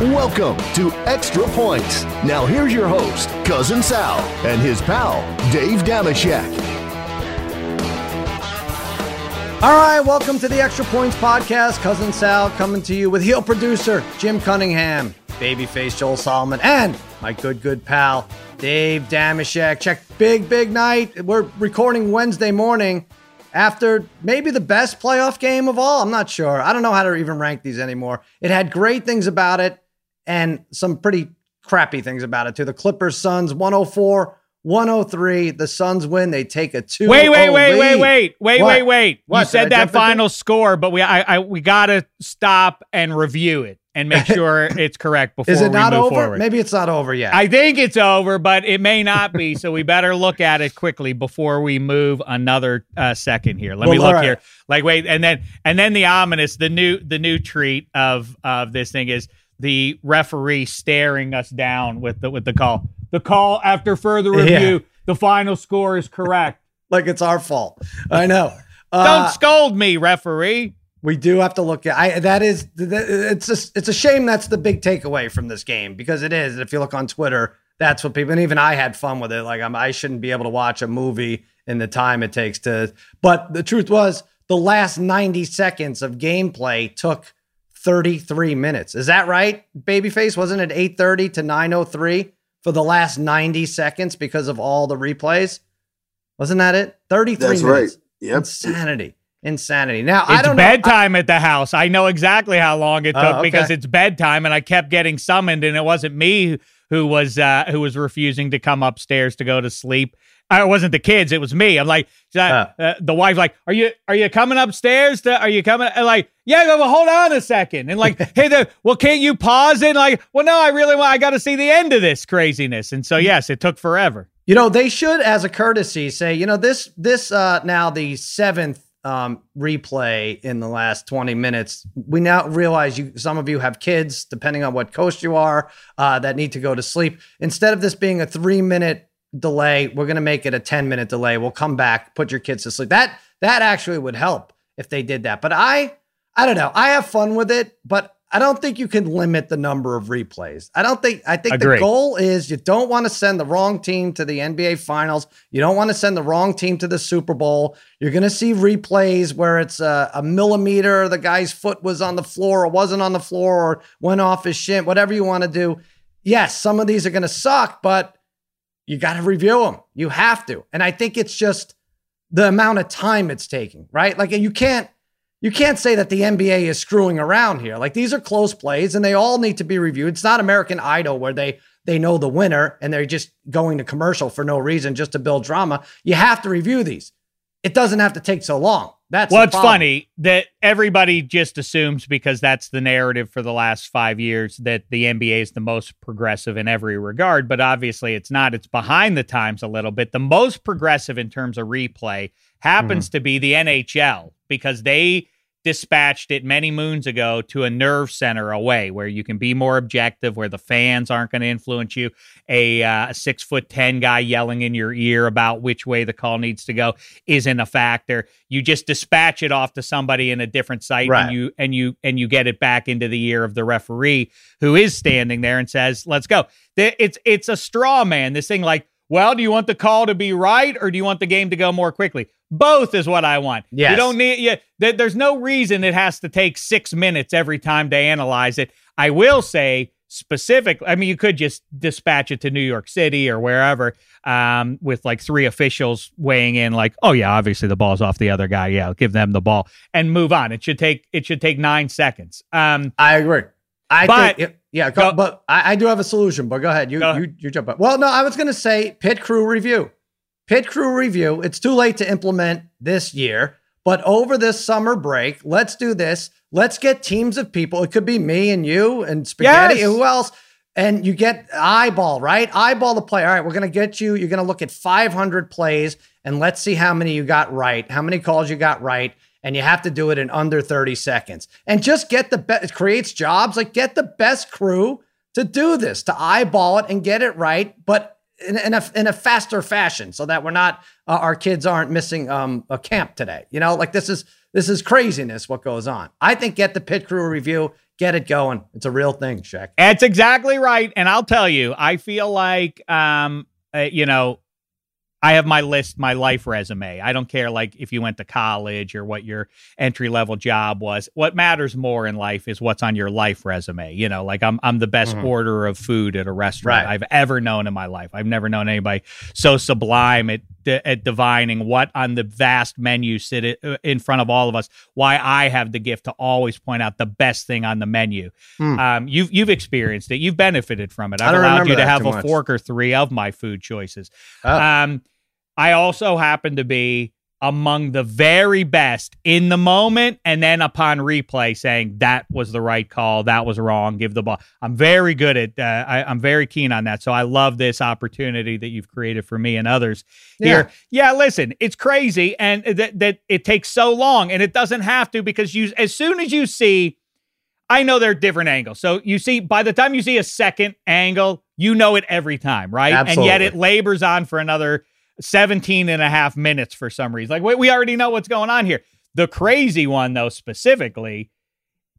Welcome to Extra Points. Now here's your host, Cousin Sal, and his pal, Dave Dameshek. All right, welcome to the Extra Points Podcast. Cousin Sal coming to you with heel producer Jim Cunningham, babyface Joel Solomon, and my good, good pal, Dave Dameshek. Check big, big night. We're recording Wednesday morning after maybe the best playoff game of all. I'm not sure. I don't know how to even rank these anymore. It had great things about it and some pretty crappy things about it too. The Clippers Suns 104 103. The Suns win. They take a two. Oh wait, wait, wait, wait, wait, wait, wait, wait. What? You I said that final score, but we I, I we gotta stop and review it and make sure it's correct before Is it we not move over? forward. Maybe it's not over yet. I think it's over, but it may not be. so we better look at it quickly before we move another uh, second here. Let me Well, all look right. here. Like wait, and then and then the ominous, the new the new treat of of this thing is the referee staring us down with the with the call. The call after further Yeah. review, the final score is correct. like it's our fault. I know. Don't Uh, scold me, referee. We do have to look at. I that is it's just it's a shame that's the big takeaway from this game because it is. If you look on Twitter, that's what people and even I had fun with it. Like I'm, I shouldn't be able to watch a movie in the time it takes to. But the truth was, the last 90 seconds of gameplay took 33 minutes. Is that right, Babyface? Wasn't it 8:30 to 9:03 for the last 90 seconds because of all the replays? Wasn't that it? 33 That's right. Yep. Insanity. Insanity. Now I It's don't know. bedtime at the house. I know exactly how long it took Oh, okay. because it's bedtime, and I kept getting summoned, and it wasn't me who was uh, who was refusing to come upstairs to go to sleep. Uh, It wasn't the kids; it was me. I'm like, uh, uh, the wife, like, are you are you coming upstairs? To, are you coming? And like, yeah, but hold on a second, and like, hey, the, well, can't you pause it? Like, well, no, I really want. I got to see the end of this craziness, and so yes, it took forever. You know, they should, as a courtesy, say, you know, this this uh now the seventh um replay in the last 20 minutes. We now realize you some of you have kids, depending on what coast you are, uh, that need to go to sleep. Instead of this being a three minute delay, we're gonna make it a 10 minute delay. We'll come back, put your kids to sleep. That that actually would help if they did that. But I I don't know. I have fun with it, but I don't think you can limit the number of replays. I don't think I think Agree. the goal is you don't want to send the wrong team to the NBA finals. You don't want to send the wrong team to the Super Bowl. You're going to see replays where it's a, a millimeter, the guy's foot was on the floor or wasn't on the floor or went off his shin, whatever you want to do. Yes, some of these are going to suck, but you got to review them. You have to. And I think it's just the amount of time it's taking, right? Like you can't you can't say that the NBA is screwing around here. Like these are close plays and they all need to be reviewed. It's not American Idol where they they know the winner and they're just going to commercial for no reason just to build drama. You have to review these. It doesn't have to take so long. That's Well, it's funny that everybody just assumes because that's the narrative for the last five years that the NBA is the most progressive in every regard, but obviously it's not. It's behind the times a little bit. The most progressive in terms of replay happens Mm-hmm. to be the NHL because they dispatched it many moons ago to a nerve center away where you can be more objective, where the fans aren't going to influence you. A, uh, a six foot 10 guy yelling in your ear about which way the call needs to go isn't a factor. You just dispatch it off to somebody in a different site Right. and you, and you, and you get it back into the ear of the referee who is standing there and says, let's go. It's, it's a straw man. This thing like, well, do you want the call to be right or do you want the game to go more quickly? Both is what I want. Yes. You don't need yeah, th- there's no reason it has to take 6 minutes every time to analyze it. I will say specific I mean you could just dispatch it to New York City or wherever um, with like three officials weighing in like, "Oh yeah, obviously the ball's off the other guy. Yeah, give them the ball." And move on. It should take it should take 9 seconds. Um I agree. I But- think, yeah, go, go- but I, I do have a solution. But go ahead, you Go ahead. you you jump up. Well, no, I was going to say pit crew review, pit crew review. It's too late to implement this year, but over this summer break, let's do this. Let's get teams of people. It could be me and you and Spaghetti. Yes. and Who else? And you get eyeball, right? Eyeball the play. All right, we're going to get you. You're going to look at 500 plays and let's see how many you got right, how many calls you got right. And you have to do it in under 30 seconds. And just get the best, it creates jobs. Like get the best crew to do this, to eyeball it and get it right. But in, in, a, in a faster fashion so that we're not uh, our kids aren't missing um, a camp today you know? Like this is this is craziness what goes on. I think get the pit crew review get it going. It's a real thing Shaq. that's exactly right and i'll tell you i feel like um uh, you know I have my list, my life resume. I don't care like if you went to college or what your entry level job was. What matters more in life is what's on your life resume. You know, like I'm I'm the best mm-hmm. orderer of food at a restaurant right. I've ever known in my life. I've never known anybody so sublime at at divining what on the vast menu sit uh, in front of all of us. Why I have the gift to always point out the best thing on the menu. Mm. Um, you've you've experienced it. You've benefited from it. I've allowed you to have a much. fork or three of my food choices. Oh. Um, I also happen to be among the very best in the moment and then upon replay saying that was the right call that was wrong give the ball i'm very good at uh, I, am very keen on that so i love this opportunity that you've created for me and others yeah. here yeah listen it's crazy and that, that it takes so long and it doesn't have to because you as soon as you see I know they're different angles. So you see, by the time you see a second angle, you know it every time, right? Absolutely. And yet it labors on for another 17 and a half minutes for some reason. Like, we, we already know what's going on here. The crazy one, though, specifically,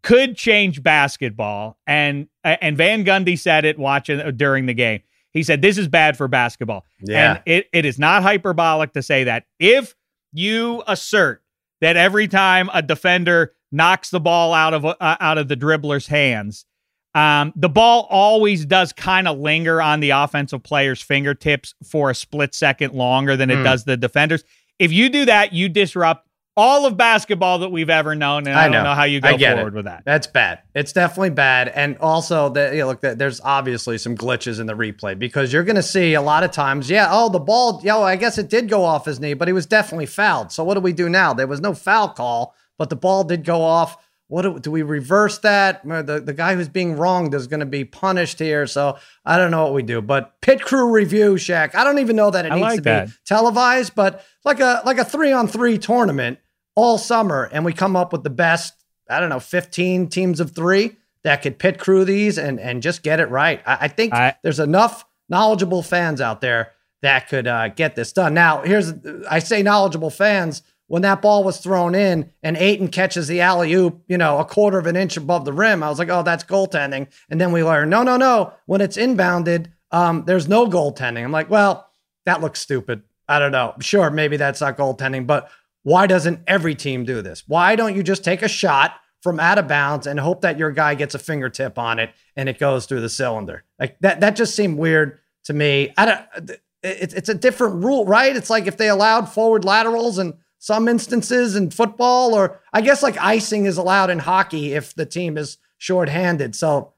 could change basketball. And and Van Gundy said it watching uh, during the game. He said, This is bad for basketball. Yeah. And it, it is not hyperbolic to say that. If you assert that every time a defender knocks the ball out of uh, out of the dribbler's hands, um, the ball always does kind of linger on the offensive player's fingertips for a split second longer than it mm. does the defenders. If you do that, you disrupt all of basketball that we've ever known, and I, I don't know how you go forward it. with that. That's bad. It's definitely bad, and also that you know, look, there's obviously some glitches in the replay because you're going to see a lot of times, yeah, oh, the ball, yo, I guess it did go off his knee, but he was definitely fouled. So what do we do now? There was no foul call, but the ball did go off what do, do, we reverse that? The, the guy who's being wronged is going to be punished here. So I don't know what we do. But pit crew review, Shaq. I don't even know that it I needs like to that. be televised, but like a like a three on three tournament all summer, and we come up with the best. I don't know, fifteen teams of three that could pit crew these and and just get it right. I, I think I, there's enough knowledgeable fans out there that could uh, get this done. Now, here's I say knowledgeable fans when that ball was thrown in and Ayton catches the alley oop, you know, a quarter of an inch above the rim, I was like, oh, that's goaltending. And then we learned, no, no, no. When it's inbounded, um, there's no goaltending. I'm like, well, that looks stupid. I don't know. Sure, maybe that's not goaltending, but why doesn't every team do this? Why don't you just take a shot from out of bounds and hope that your guy gets a fingertip on it and it goes through the cylinder? Like that, that just seemed weird to me. I don't. It's it's a different rule, right? It's like if they allowed forward laterals and some instances in football, or I guess like icing is allowed in hockey if the team is shorthanded. So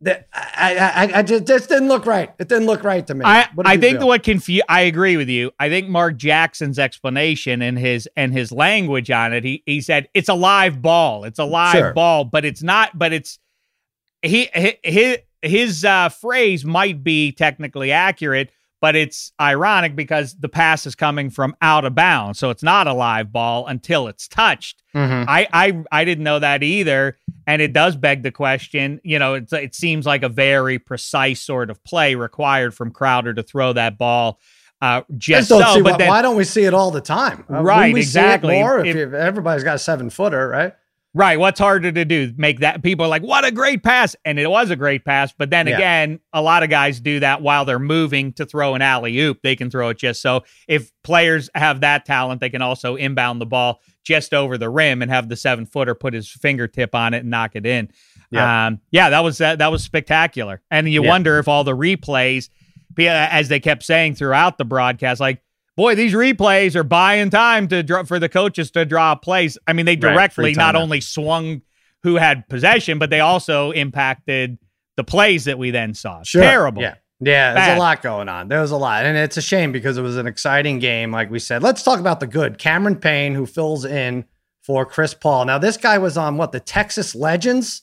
that I, I, I just, just didn't look right. It didn't look right to me. I, I think feel? what confuse. I agree with you. I think Mark Jackson's explanation and his and his language on it. He he said it's a live ball. It's a live sure. ball, but it's not. But it's he his his uh, phrase might be technically accurate, but it's ironic because the pass is coming from out of bounds, so it's not a live ball until it's touched. Mm-hmm. I, I I didn't know that either, and it does beg the question. You know, it's, it seems like a very precise sort of play required from Crowder to throw that ball. Uh, just so, but why, then, why don't we see it all the time? Uh, right, exactly. more if, if everybody's got a seven footer, right? Right. What's harder to do? Make that people are like, what a great pass. And it was a great pass. But then yeah. again, a lot of guys do that while they're moving to throw an alley oop. They can throw it just so. If players have that talent, they can also inbound the ball just over the rim and have the seven footer put his fingertip on it and knock it in. Yeah. Um, yeah, that was that, that was spectacular. And you yeah. wonder if all the replays, as they kept saying throughout the broadcast, like, boy, these replays are buying time to draw for the coaches to draw plays. I mean, they directly right, not only swung who had possession, but they also impacted the plays that we then saw. Sure. Terrible. Yeah. Yeah, Bad. there's a lot going on. There was a lot. And it's a shame because it was an exciting game, like we said. Let's talk about the good. Cameron Payne, who fills in for Chris Paul. Now, this guy was on what, the Texas Legends?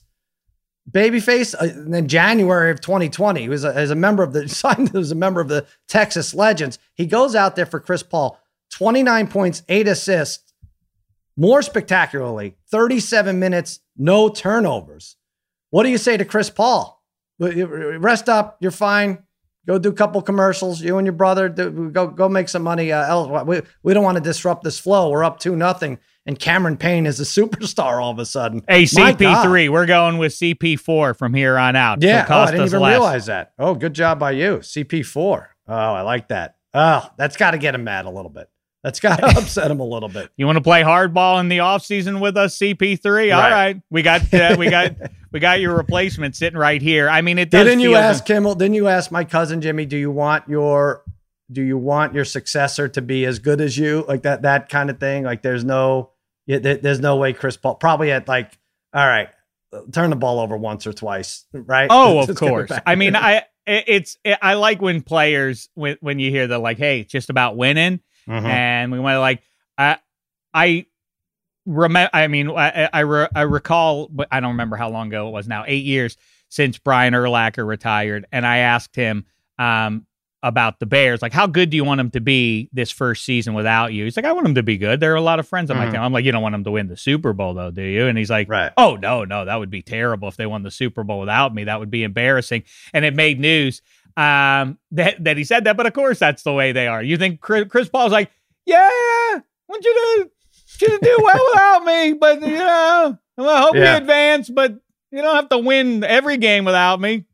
Babyface uh, in January of 2020. He was a, as a member of the signed as a member of the Texas Legends. He goes out there for Chris Paul, 29 points, eight assists. More spectacularly, 37 minutes, no turnovers. What do you say to Chris Paul? Rest up, you're fine. Go do a couple commercials. You and your brother do, go go make some money. Uh, we, we don't want to disrupt this flow. We're up two nothing, and Cameron Payne is a superstar all of a sudden. Hey, CP three. We're going with CP four from here on out. Yeah, oh, I didn't even less. realize that. Oh, good job by you, CP four. Oh, I like that. Oh, that's got to get him mad a little bit. That's got to upset him a little bit. You want to play hardball in the offseason with us, CP3? All right. right. We got uh, we got we got your replacement sitting right here. I mean, it Didn't you ask Kimmel? Didn't you ask my cousin Jimmy, do you want your do you want your successor to be as good as you? Like that that kind of thing? Like there's no there's no way Chris Paul probably at like all right, turn the ball over once or twice, right? Oh, of course. I mean, I it's it, I like when players when when you hear the like, hey, it's just about winning Mm-hmm. And we went like, I, I remember, I mean, I, I, re- I recall, but I don't remember how long ago it was now, eight years since Brian Urlacher retired. And I asked him, um, about the Bears. Like, how good do you want them to be this first season without you? He's like, I want them to be good. There are a lot of friends on mm-hmm. my team. I'm like, you don't want them to win the Super Bowl, though, do you? And he's like, right. oh, no, no, that would be terrible if they won the Super Bowl without me. That would be embarrassing. And it made news um, that that he said that. But of course, that's the way they are. You think Chris, Chris Paul's like, yeah, I want you to you to do well without me, but you know, I hope yeah. we advance, but you don't have to win every game without me.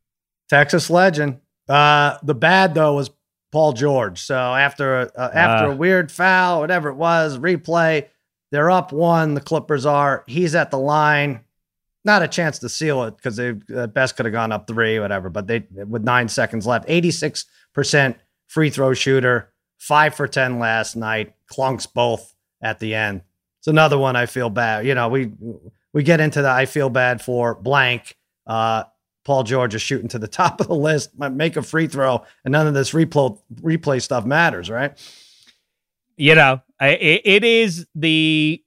Texas legend. Uh, the bad though was Paul George. So after uh, after uh, a weird foul, whatever it was, replay, they're up one. The Clippers are. He's at the line not a chance to seal it because they at best could have gone up three, whatever. But they with nine seconds left, 86% free throw shooter, five for 10 last night, clunks both at the end. It's another one I feel bad. You know, we we get into the I feel bad for blank. Uh, Paul George is shooting to the top of the list, might make a free throw, and none of this replay replay stuff matters, right? You know, it, it is the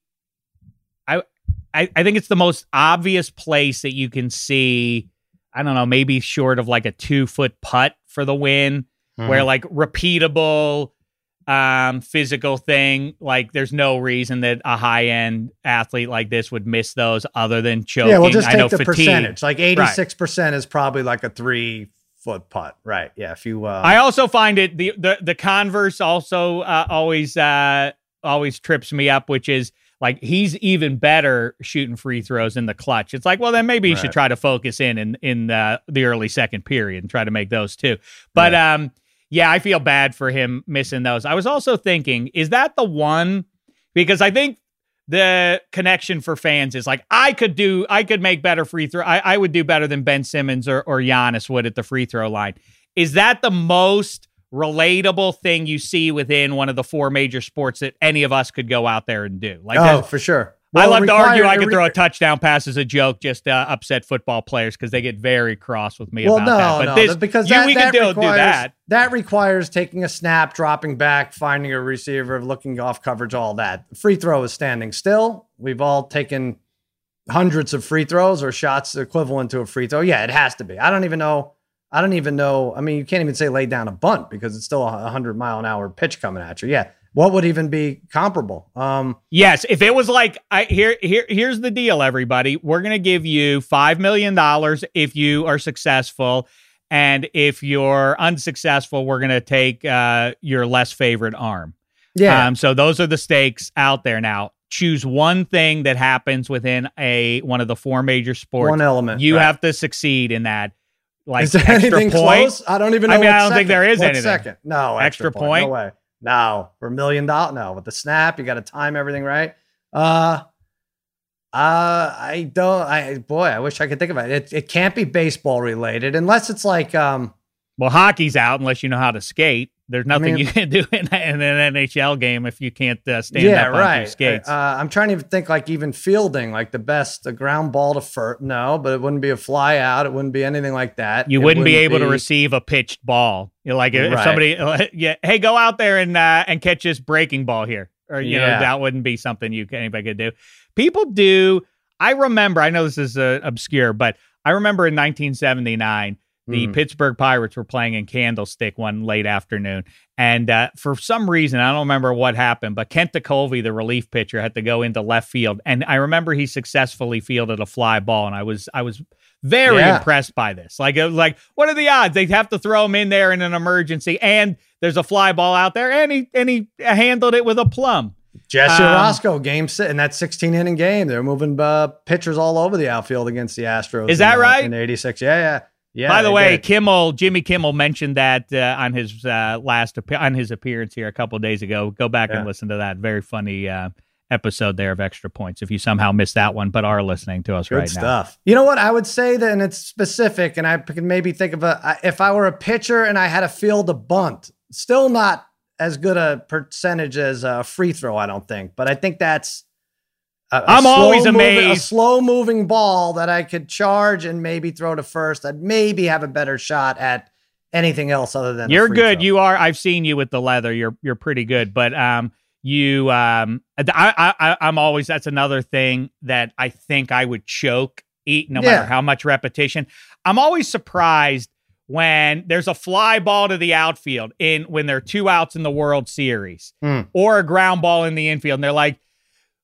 I, I think it's the most obvious place that you can see. I don't know, maybe short of like a two foot putt for the win, mm-hmm. where like repeatable, um, physical thing. Like, there's no reason that a high end athlete like this would miss those other than choking. Yeah, we'll just take the fatigue. percentage. Like 86% right. is probably like a three foot putt. Right. Yeah. If you, uh, I also find it the the the converse also uh, always uh always trips me up, which is like he's even better shooting free throws in the clutch. It's like, well, then maybe you right. should try to focus in in in the, the early second period and try to make those too. But yeah. um, yeah, I feel bad for him missing those. I was also thinking, is that the one? Because I think the connection for fans is like I could do, I could make better free throw. I, I would do better than Ben Simmons or or Giannis would at the free throw line. Is that the most? relatable thing you see within one of the four major sports that any of us could go out there and do. Like, oh, for sure. Well, I love to argue I could throw a touchdown pass as a joke, just uh, upset football players because they get very cross with me well, about no, that. But no, this, because you, that, we that requires, do that. That requires taking a snap, dropping back, finding a receiver, looking off coverage, all that. Free throw is standing still. We've all taken hundreds of free throws or shots equivalent to a free throw. Yeah, it has to be. I don't even know I don't even know. I mean, you can't even say lay down a bunt because it's still a 100 mile an hour pitch coming at you. Yeah. What would even be comparable? Um, yes, if it was like I here here here's the deal, everybody. We're gonna give you five million dollars if you are successful, and if you're unsuccessful, we're gonna take uh, your less favorite arm. Yeah. Um, so those are the stakes out there now. Choose one thing that happens within a one of the four major sports. One element. You right. have to succeed in that like is there anything point? close? I don't even know. I mean, I don't second. think there is what anything. Second, no extra, extra point. point. No way. No, for a million dollars. No, with the snap, you got to time everything right. Uh, uh, I don't. I boy, I wish I could think of it. It it can't be baseball related unless it's like um. Well, hockey's out unless you know how to skate. There's nothing I mean, you can do in, in, an NHL game if you can't uh, stand yeah, up right. on your skates. Uh, I'm trying to think like even fielding, like the best, a ground ball to first. No, but it wouldn't be a fly out. It wouldn't be anything like that. You wouldn't, wouldn't, be able be... to receive a pitched ball. You're like if right. somebody, yeah, hey, go out there and uh, and catch this breaking ball here, or you yeah. know that wouldn't be something you anybody could do. People do. I remember. I know this is uh, obscure, but I remember in 1979 the Mhm. Pittsburgh Pirates were playing in Candlestick one late afternoon. And uh, for some reason, I don't remember what happened, but Kent Tekulve, the relief pitcher, had to go into left field. And I remember he successfully fielded a fly ball. And I was, I was very Yeah. impressed by this. Like, it was like, what are the odds? They'd have to throw him in there in an emergency. And there's a fly ball out there. And he, and he handled it with a plum. Jesse Um, Roscoe game sit in that 16 inning game. They're moving uh, pitchers all over the outfield against the Astros. Is that in, uh, right? In '86, yeah, yeah, yeah. By the way, did. Kimmel, Jimmy Kimmel mentioned that uh, on his uh, last on his appearance here a couple days ago. Go back Yeah. and listen to that. Very funny uh, episode there of Extra Points. If you somehow missed that one, but are listening to us Good right now. stuff. You know what? I would say that, and it's specific, and I can maybe think of a if I were a pitcher and I had to field a bunt, still not as good a percentage as a free throw, I don't think. But I think that's. A- I'm always slow-moving- A slow moving ball that I could charge and maybe throw to first. I'd maybe have a better shot at anything else other than. You're good. throw. You are. I've seen you with the leather. You're you're pretty good. But um, you um, I I I'm always. That's another thing that I think I would choke eat no Yeah. matter how much repetition. I'm always surprised when there's a fly ball to the outfield in when there are two outs in the World Series Hmm. or a ground ball in the infield, and they're like.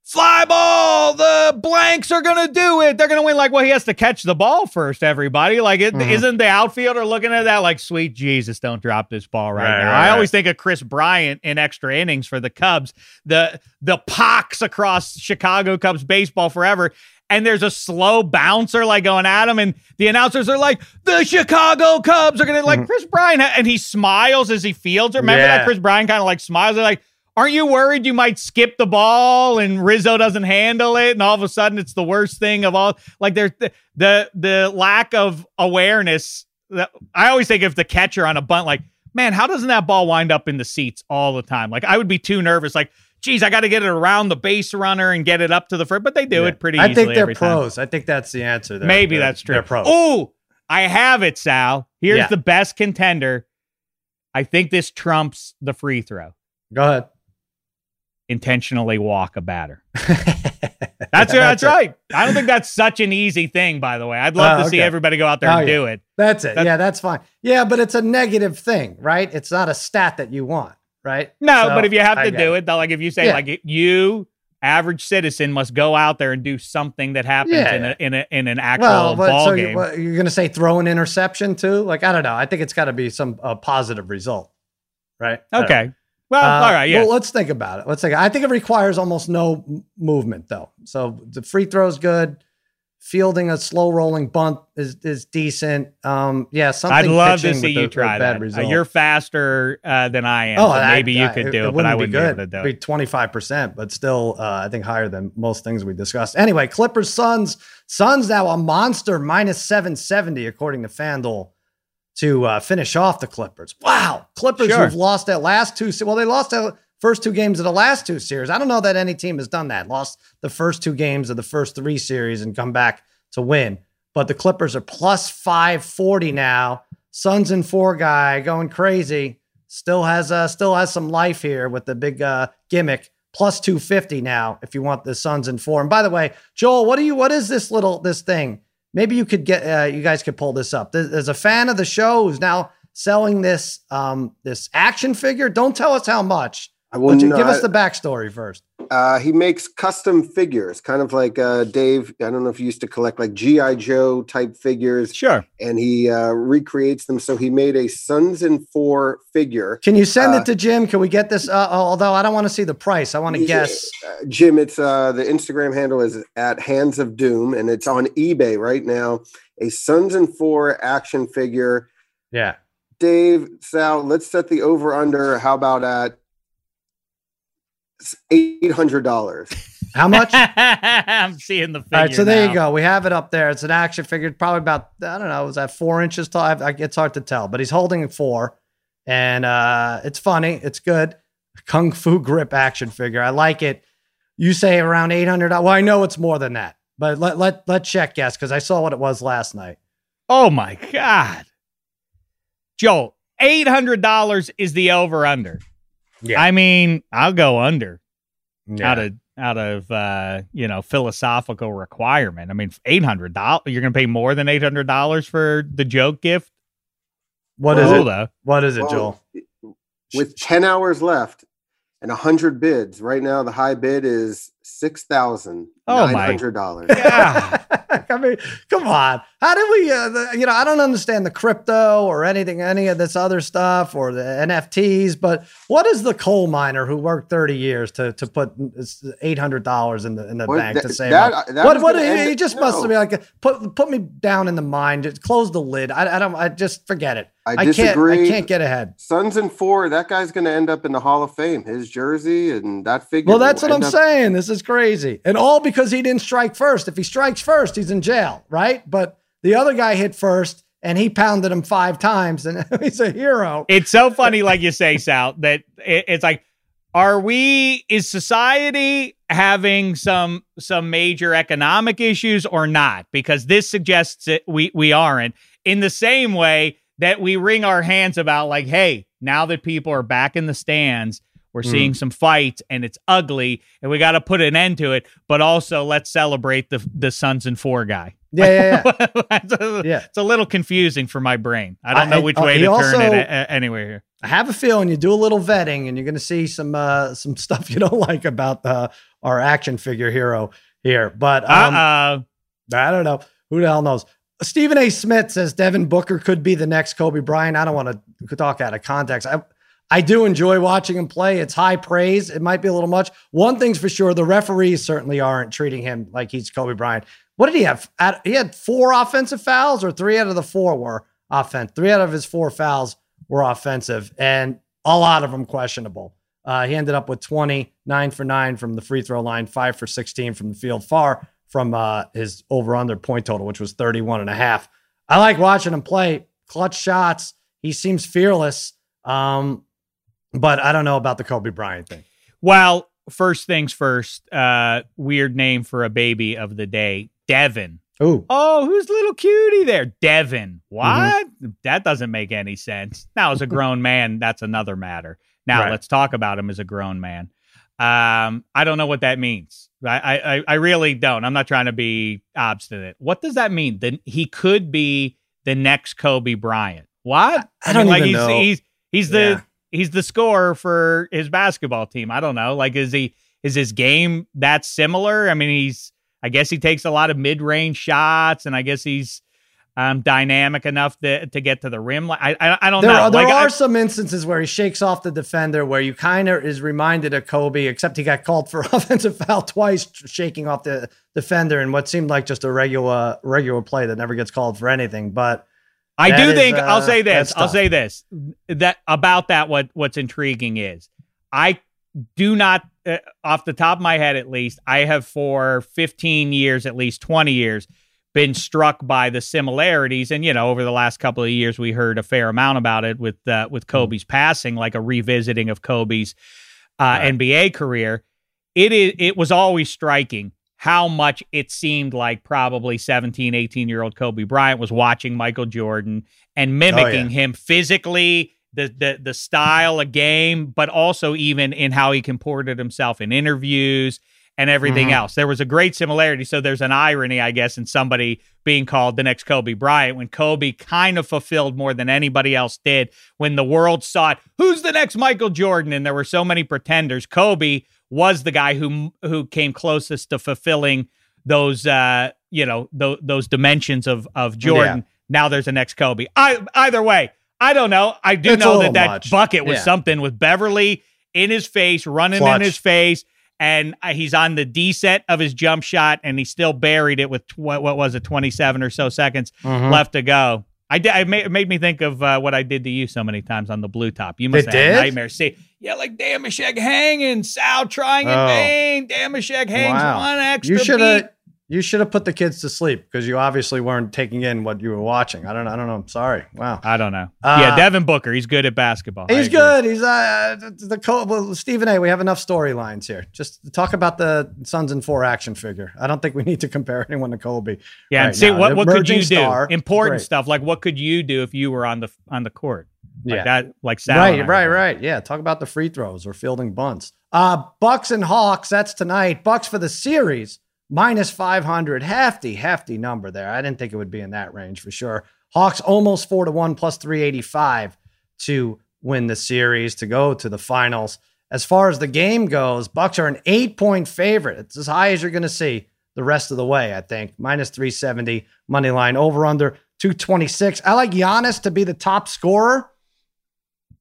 Fly ball, the blanks are gonna do it. They're gonna win. Like, well, he has to catch the ball first. Everybody, like, it, Mhm. not the outfielder looking at that like, sweet Jesus, don't drop this ball right, Right, now. right, I always think of Kris Bryant in extra innings for the Cubs, the the pox across Chicago Cubs baseball forever. And there's a slow bouncer like going at him, and the announcers are like, "The Chicago Cubs are gonna like Mhm. Kris Bryant," and he smiles as he fields. Remember Yeah. that Kris Bryant kind of like smiles. They're like, "Aren't you worried you might skip the ball and Rizzo doesn't handle it, and all of a sudden it's the worst thing of all?" Like there's the the, the lack of awareness. That, I always think of the catcher on a bunt, like, man, how doesn't that ball wind up in the seats all the time? Like I would be too nervous, like. Geez, I got to get it around the base runner and get it up to the first, but they do Yeah. it pretty I easily. think they're every time. pros. I think that's the answer. They're- Maybe they're- that's true. They're pros. Oh, I have it, Sal. Here's Yeah. the best contender. I think this trumps the free throw. Go ahead. Intentionally walk a batter. That's that's, right. I don't think that's such an easy thing. By the way, I'd love Oh, to see everybody go out there Oh, and yeah. do it. That's it. That's- yeah, that's fine. Yeah, but it's a negative thing, right? It's not a stat that you want, right? No, So, but if you have to do it, though, like if you say Yeah. like you, average citizen, must go out there and do something that happens Yeah. in a in a in an actual Well, but ball so game. you, what, you're going to say throw an interception too? Like I don't know. I think it's got to be some a positive result, right? I don't know. okay. Well, Uh, all right. Yeah. Well, let's think about it. Let's think. I think it requires almost no movement though. So the free throw's good. Fielding a slow rolling bunt is is decent. Um, yeah, something. I'd love to see you a- try that. Uh, you're faster uh, than I am, Oh, so I- maybe you could it- do it, it but I wouldn't wouldn't be be, good. able to do it. be twenty five percent, but still, uh, I think higher than most things we discussed. Anyway, Clippers Suns. Suns now a monster minus seven seventy according to FanDuel to uh, finish off the Clippers. Wow, Clippers Sure. who've lost that last two. Well, they lost their first two games of the last two series. I don't know that any team has done that. Lost the first two games of the first three series and come back to win. But the Clippers are plus 540 now. Suns and four guy going crazy. Still has uh still has some life here with the big uh gimmick. Plus 250 now if you want the Suns and four. And by the way, Joel, what do you what is this little this thing? Maybe you could get uh you guys could pull this up. There's, a fan of the show who's now selling this um this action figure. Don't tell us how much. I will not. give us the backstory first. uh, he makes custom figures, kind of like uh, Dave. I don't know if you used to collect like GI Joe type figures, Sure. and he uh, recreates them. So he made a Suns and Four figure. Can you send Uh, it to Jim? Can we get this? Uh, although I don't want to see the price, I want to guess. uh, Jim, it's uh, the Instagram handle is at Hands of Doom, and it's on eBay right now. A Suns and Four action figure. Yeah. Dave, Sal, let's set the over under. How about at eight hundred dollars? How much? I'm seeing the figure. right, so there now. you go. We have it up there. It's an action figure, probably about I don't know, was that four inches tall? I, I, it's hard to tell, but he's holding four, and uh, it's funny. It's good. Kung Fu grip action figure. I like it. You say around eight hundred. Well, I know it's more than that, but let let let check guess because I saw what it was last night. Oh my God. Joel, $800 is the over under. Yeah. I mean, I'll go under Yeah. out of out of uh, you know, philosophical requirement. I mean, $800, you're going to pay more than $800 for the joke gift What Cool, is it? though. What is it, Well, Joel? With 10 hours left and 100 bids, right now the high bid is Oh, my. $6,900. Yeah. I mean, come on. How did we, uh, the, you know, I don't understand the crypto or anything, any of this other stuff or the NFTs, but what is the coal miner who worked 30 years to, to put $800 in the, in the Well, bank to that- save that- that What, what, he, end he it- just must no. be like, put, put me down in the mind, just close the lid. I, I don't, I just forget it. I I can't, I can't get ahead. Suns and four, that guy's going to end up in the Hall of Fame. His jersey and that figure. Well, that's what I'm up- saying. This is crazy. And all because he didn't strike first. If he strikes first, he's in jail, right? But the other guy hit first and he pounded him five times and he's a hero. It's so funny, like you say, Sal, that it's like, are we, is society having some some major economic issues or not? Because this suggests that we we aren't. In the same way that we wring our hands about, like, hey, now that people are back in the stands, we're Mm. seeing some fights and it's ugly, and we got to put an end to it. But also, let's celebrate the the Suns and Four guy. Yeah, yeah, yeah. it's, a, Yeah. it's a little confusing for my brain. I don't I- know which I- way he to turn also- it a- anywhere here. I have a feeling you do a little vetting and you're going to see some uh, some stuff you don't like about uh, our action figure hero here. But um, Uh I don't know. Who the hell knows? Stephen A. Smith says Devin Booker could be the next Kobe Bryant. I don't want to talk out of context. I I do enjoy watching him play. It's high praise. It might be a little much. One thing's for sure: the referees certainly aren't treating him like he's Kobe Bryant. What did he have? He had four offensive fouls, or three out of the four were offense. Three out of his four fouls were offensive, and a lot of them questionable. Uh, he ended up with 20, nine for nine from the free throw line, five for 16 from the field, far from uh, his over under point total, which was 31 and a half. I like watching him play clutch shots. He seems fearless. Um, but I don't know about the Kobe Bryant thing. well, first things first, uh, weird name for a baby of the day, Devin. Ooh, Oh, who's little cutie there? Devin. What? That doesn't make any sense. Now, as a grown man, that's another matter. Now, Right. let's talk about him as a grown man. Um, I don't know what that means. I, I, I really don't. I'm not trying to be obstinate. What does that mean? Then he could be the next Kobe Bryant. What? I don't like even he's, know. he's he's the Yeah. He's the scorer for his basketball team. I don't know. Like, is he is his game that similar? I mean, he's I guess he takes a lot of mid range shots, and I guess he's um, dynamic enough to, to get to the rim. I I, I don't there know. are, there like, I- are some instances where he shakes off the defender where you kind of is reminded of Kobe, except he got called for offensive foul twice, shaking off the defender in what seemed like just a regular regular play that never gets called for anything. But I That do is, think uh, I'll say this. I'll say this that about that. What what's intriguing is I do not, uh, off the top of my head at least, I have for 15 years, at least 20 years, been struck by the similarities. And you know, over the last couple of years, we heard a fair amount about it with uh, with Kobe's passing, like a revisiting of Kobe's uh, Right. NBA career. It is. It was always striking how much it seemed like probably 17, 18 year old Kobe Bryant was watching Michael Jordan and mimicking him physically, the, the the style of game, but also even in how he comported himself in interviews and everything Mhm. else. There was a great similarity. So there's an irony, I guess, in somebody being called the next Kobe Bryant when Kobe kind of fulfilled more than anybody else did when the world saw it. Who's the next Michael Jordan? And there were so many pretenders. Kobe was the guy who who came closest to fulfilling those uh you know th- those dimensions of of Jordan. Now there's a next Kobe. I either way, I don't know. I do It's know that that much. bucket was Yeah. something with Beverley in his face, running Clutch. in his face, and uh, he's on the D set of his jump shot, and he still buried it with tw- what was it, 27 or so seconds Mhm. left to go. I did. I made, it made me think of uh, what I did to you so many times on the blue top. You must It have had did? nightmares. See, yeah, like Dameshek hanging, Sal trying in Oh. vain. Dameshek hangs Wow. one extra. you should beat. have you should have put the kids to sleep because you obviously weren't taking in what you were watching. I don't I don't know. I'm sorry. Wow. I don't know. Uh, yeah, Devin Booker. He's good at basketball. He's good. He's uh the, co- well, Stephen A. We have enough storylines here. Just talk about the Suns and Four action figure. I don't think we need to compare anyone to Kobe. Yeah, right and see now. what what could you do? star, Important great. stuff like what could you do if you were on the on the court? Like Yeah. that, like Sal right, right, right. Yeah, talk about the free throws or fielding bunts. Uh Bucks and Hawks. That's tonight. Bucks for the series minus five hundred. Hefty, hefty number there. I didn't think it would be in that range for sure. Hawks almost four to one plus 385 to win the series to go to the finals. As far as the game goes, Bucks are an eight point favorite. It's as high as you're going to see the rest of the way, I think. Minus 370 money line over under 226. I like Giannis to be the top scorer.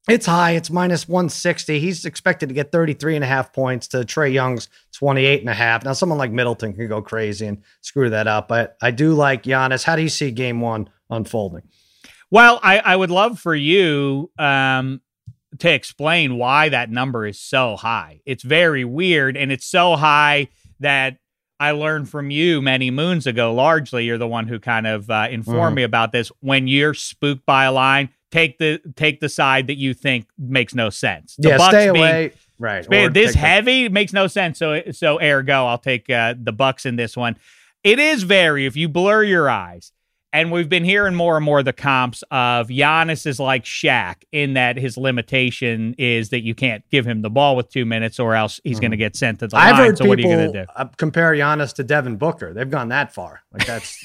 It's high. It's minus 160. He's expected to get 33 and a half points to Trae Young's 28 and a half. Now, someone like Middleton can go crazy and screw that up, but I do like Giannis. How do you see game one unfolding? Well, I, I would love for you um, to explain why that number is so high. It's very weird, and it's so high that I learned from you many moons ago. Largely, you're the one who kind of uh, informed mm. me about this. When you're spooked by a line, take the take the side that you think makes no sense. The yeah, Bucks stay being, away. Right. this heavy the- makes no sense. So so ergo, I'll take uh, the Bucks in this one. It is very if you blur your eyes. And we've been hearing more and more the comps of Giannis is like Shaq in that his limitation is that you can't give him the ball with two minutes or else he's mm. going to get sent to the I've line. Heard so what are you going to do? Uh, compare Giannis to Devin Booker. They've gone that far. Like that's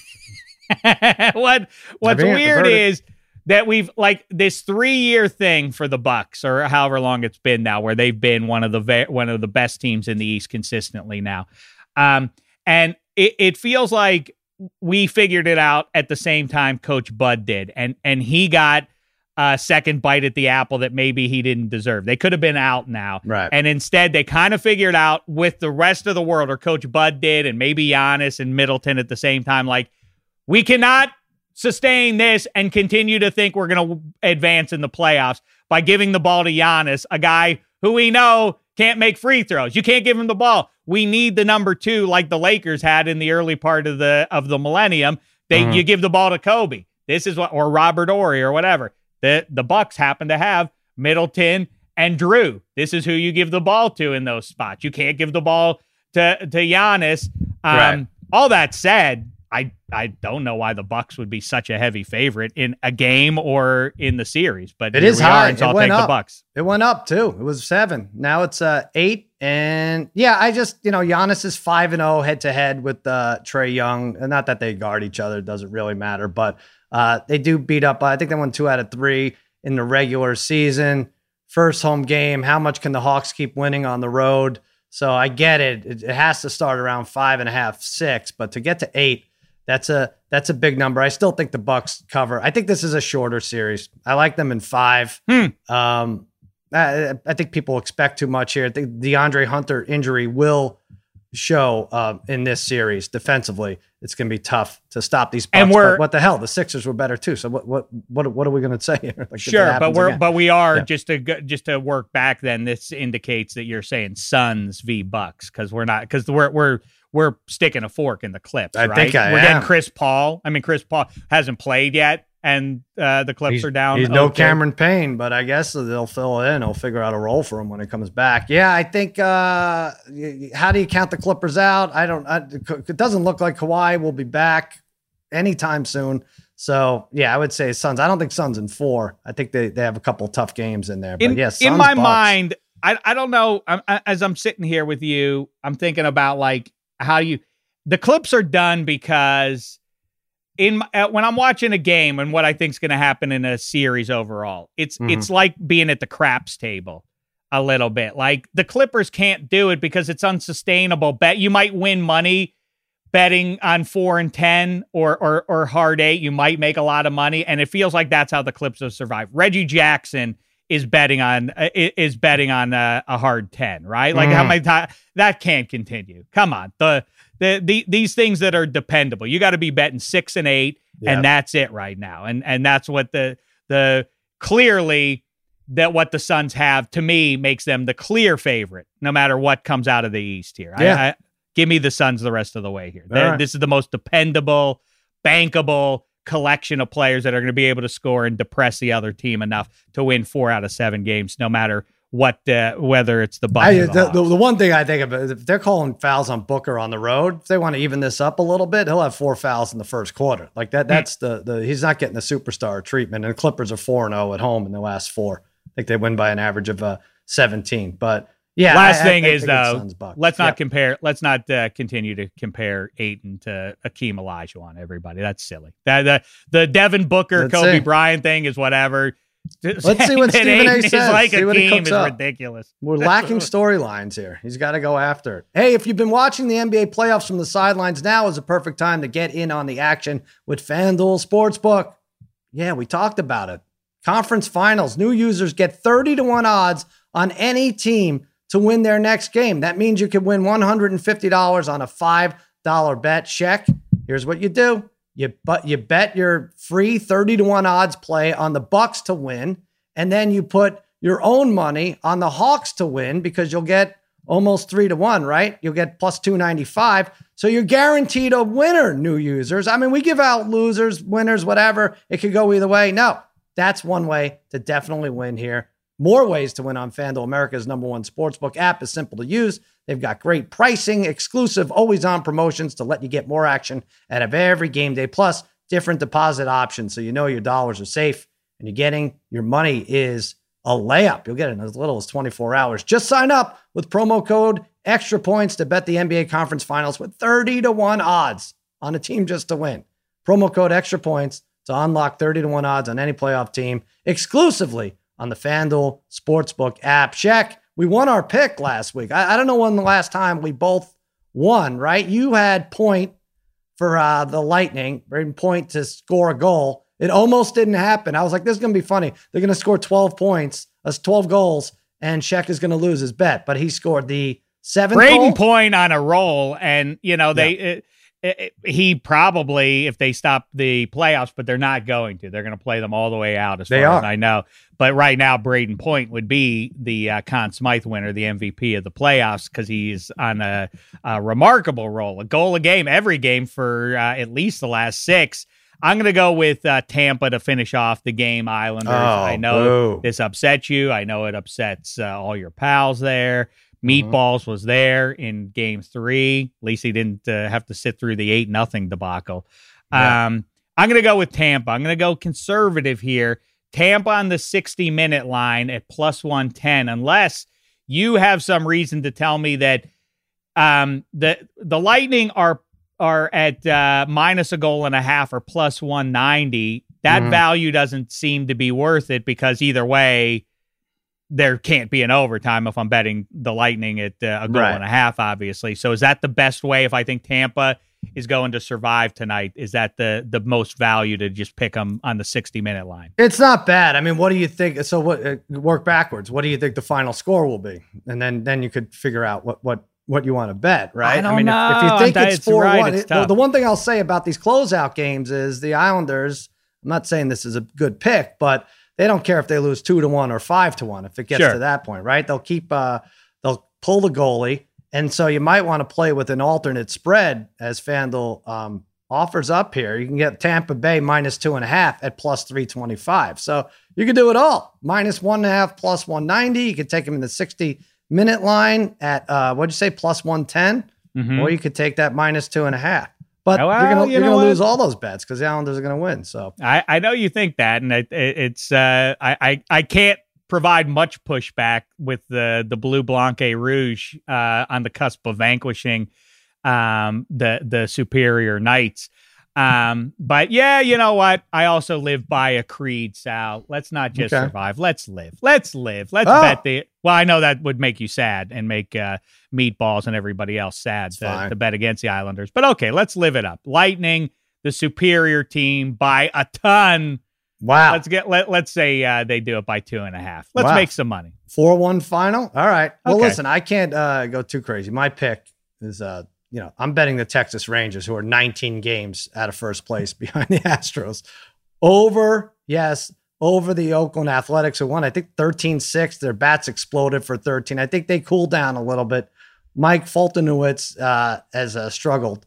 what. What's weird is that we've like this three year thing for the Bucks or however long it's been now, where they've been one of the ve- one of the best teams in the East consistently now, um, and it, it feels like we figured it out at the same time Coach Bud did, and and he got a second bite at the apple that maybe he didn't deserve. They could have been out now, right? And instead, they kind of figured out with the rest of the world, or Coach Bud did, and maybe Giannis and Middleton at the same time, like we cannot sustain this and continue to think we're going to advance in the playoffs by giving the ball to Giannis, a guy who we know can't make free throws. You can't give him the ball. We need the number two, like the Lakers had in the early part of the of the millennium. They mm-hmm. you give the ball to Kobe. This is what or Robert Horry or whatever. The the Bucks happen to have Middleton and Jrue. This is who you give the ball to in those spots. You can't give the ball to to Giannis. Um, right. All that said, I I don't know why the Bucks would be such a heavy favorite in a game or in the series, but it is high. Are, so I'll take up. the Bucks. It went up too. It was seven. Now it's uh eight. And yeah, I just you know Giannis is five and zero oh head to head with uh, Trae Young, and not that they guard each other doesn't really matter, but uh, they do beat up. I think they won two out of three in the regular season. First home game. How much can the Hawks keep winning on the road? So I get it. It, it has to start around five and a half, six, but to get to eight that's a that's a big number. I still think the Bucks cover. I think this is a shorter series. I like them in five. Hmm. Um, I, I, think people expect too much here. I think DeAndre Hunter injury will show uh, in this series defensively. It's going to be tough to stop these. Bucks, and we're what the hell? The Sixers were better too. So what what what what are we going to say here? Like sure, but we're again? but we are yeah. just to just to work back. Then this indicates that you're saying Suns v Bucks because we're not because we're we're we're sticking a fork in the clips. I right? think I we're am. getting Chris Paul. I mean, Chris Paul hasn't played yet, and uh, the clips he's, are down. He's no Cameron Payne, but I guess they'll fill in. He'll figure out a role for him when he comes back. Yeah, I think. Uh, how do you count the Clippers out? I don't. I, it doesn't look like Kawhi will be back anytime soon. So yeah, I would say Suns. I don't think Suns in four. I think they, they have a couple tough games in there. But in, yes, yeah, in my Bucks. mind, I I don't know. I'm, as I'm sitting here with you, I'm thinking about like how you the clips are done because in uh, when I'm watching a game and what I think is going to happen in a series overall, it's mm-hmm. it's like being at the craps table a little bit. Like the Clippers can't do it because it's unsustainable. Bet you might win money betting on four and ten or or or hard eight. You might make a lot of money, and it feels like that's how the Clips have survived. Reggie Jackson is betting on uh, is betting on a, a, hard 10 right like mm. how many times that can't continue come on the, the the these things that are dependable you got to be betting six and eight yep. and that's it right now and and that's what the the clearly that what the suns have to me makes them the clear favorite no matter what comes out of the east here yeah. I, I, give me the suns the rest of the way here right. this is the most dependable bankable collection of players that are going to be able to score and depress the other team enough to win four out of seven games, no matter what, uh, whether it's the Bucks. The, the, the, one thing I think of is if they're calling fouls on Booker on the road, if they want to even this up a little bit, he'll have four fouls in the first quarter. Like that, that's the the he's not getting the superstar treatment. And the Clippers are four and zero oh at home in the last four. I think they win by an average of uh, seventeen. But Yeah. Last I- I thing is though, let's not Yep. compare. Let's not uh, continue to compare Ayton to Akeem Olajuwon. Everybody, that's silly. That the the Devin Booker, Let's Kobe see. Bryant thing is whatever. Let's see what Stephen A. Says. Like See what he cooks is up. ridiculous. We're lacking storylines here. He's got to go after it. Hey, if you've been watching the NBA playoffs from the sidelines, now is a perfect time to get in on the action with FanDuel Sportsbook. Yeah, we talked about it. Conference finals, new users get 30 to 1 odds on any team to win their next game. That means you could win $150 on a $5 bet. Check. Here's what you do. You but you bet your free 30 to 1 odds play on the Bucks to win and then you put your own money on the Hawks to win because you'll get almost 3 to 1, right? You'll get plus 295. So you're guaranteed a winner, new users. I mean, we give out losers, winners, whatever. It could go either way. No. That's one way to definitely win here. More ways to win on FanDuel, America's number one sportsbook app is simple to use. They've got great pricing, exclusive, always on promotions to let you get more action out of every game day, plus different deposit options so you know your dollars are safe and you're getting your money is a layup. You'll get it in as little as 24 hours. Just sign up with promo code extra points to bet the NBA conference finals with 30 to 1 odds on a team just to win. Promo code extra points to unlock 30 to 1 odds on any playoff team exclusively on the FanDuel Sportsbook app. Check. We won our pick last week. I, I don't know when the last time we both won, right? You had point for uh, the Lightning, Point to score a goal. It almost didn't happen. I was like, this is going to be funny. They're going to score 12 points, that's 12 goals, and Sheck is going to lose his bet. But he scored the seventh Brayden goal. Point on a roll, and you know they. It, it, he probably if they stop the playoffs, but they're not going to. They're going to play them all the way out, as They far as. I know. But right now, Brayden Point would be the uh, Conn Smythe winner, the MVP of the playoffs, because he's on a, a remarkable roll, a goal a game every game for uh, at least the last six. I'm going to go with uh, Tampa to finish off the game. Islanders. Oh, I know boo. this upsets you. I know it upsets uh, all your pals there. Mm-hmm. Meatballs was there in game three. At least he didn't uh, have to sit through the eight nothing debacle. Yeah. Um, I'm going to go with Tampa. I'm going to go conservative here. Tampa on the 60 minute line at plus 110, unless you have some reason to tell me that um, the the Lightning are are at uh, minus a goal and a half or plus 190. That Mhm. value doesn't seem to be worth it because either way, there can't be an overtime if I'm betting the Lightning at uh, a goal Right. and a half, obviously. So is that the best way if I think Tampa is going to survive tonight? Is that the the most value to just pick them on the 60 minute line? It's not bad. I mean, what do you think? So, what uh, work backwards? What do you think the final score will be? And then, then you could figure out what what what you want to bet, right? I don't mean, if- if, you think I'm- it's it's four right, one, it's it- the, the one thing I'll say about these closeout games is the Islanders. I'm not saying this is a good pick, but they don't care if they lose two to one or five to one if it gets Sure. to that point, right? They'll keep uh they'll pull the goalie, and so you might want to play with an alternate spread as FanDuel um, offers up here. You can get Tampa Bay minus two and a half at plus three twenty five. So you can do it all minus one and a half plus one ninety. You could take them in the sixty minute line at uh what'd you say plus one ten, Mhm. or you could take that minus two and a half. But Oh, you're gonna you are gonna lose all those bets because the Islanders are gonna win. So I, I know you think that, and it, it, it's uh, I, I I can't provide much pushback with the the Blue Blanc Rouge uh, on the cusp of vanquishing um, the the superior knights. Um, but yeah, you know what? I also live by a creed, Sal. Let's not just Okay. survive. Let's live. Let's live. Let's Oh. bet the. Well, I know that would make you sad and make uh, meatballs and everybody else sad to, to bet against the Islanders. But okay, let's live it up. Lightning, the superior team by a ton. wow, Let's get let let's say uh, they do it by two and a half. Let's Wow. make some money. four one final. All right. Well, Okay. listen, I can't uh, go too crazy. My pick is uh you know I'm betting the Texas Rangers, who are 19 games out of first place behind the Astros, over yes over the Oakland Athletics, who won I think 13-6. Their bats exploded for 13. I think they cooled down a little bit. Mike Foltynewicz uh, has uh, struggled.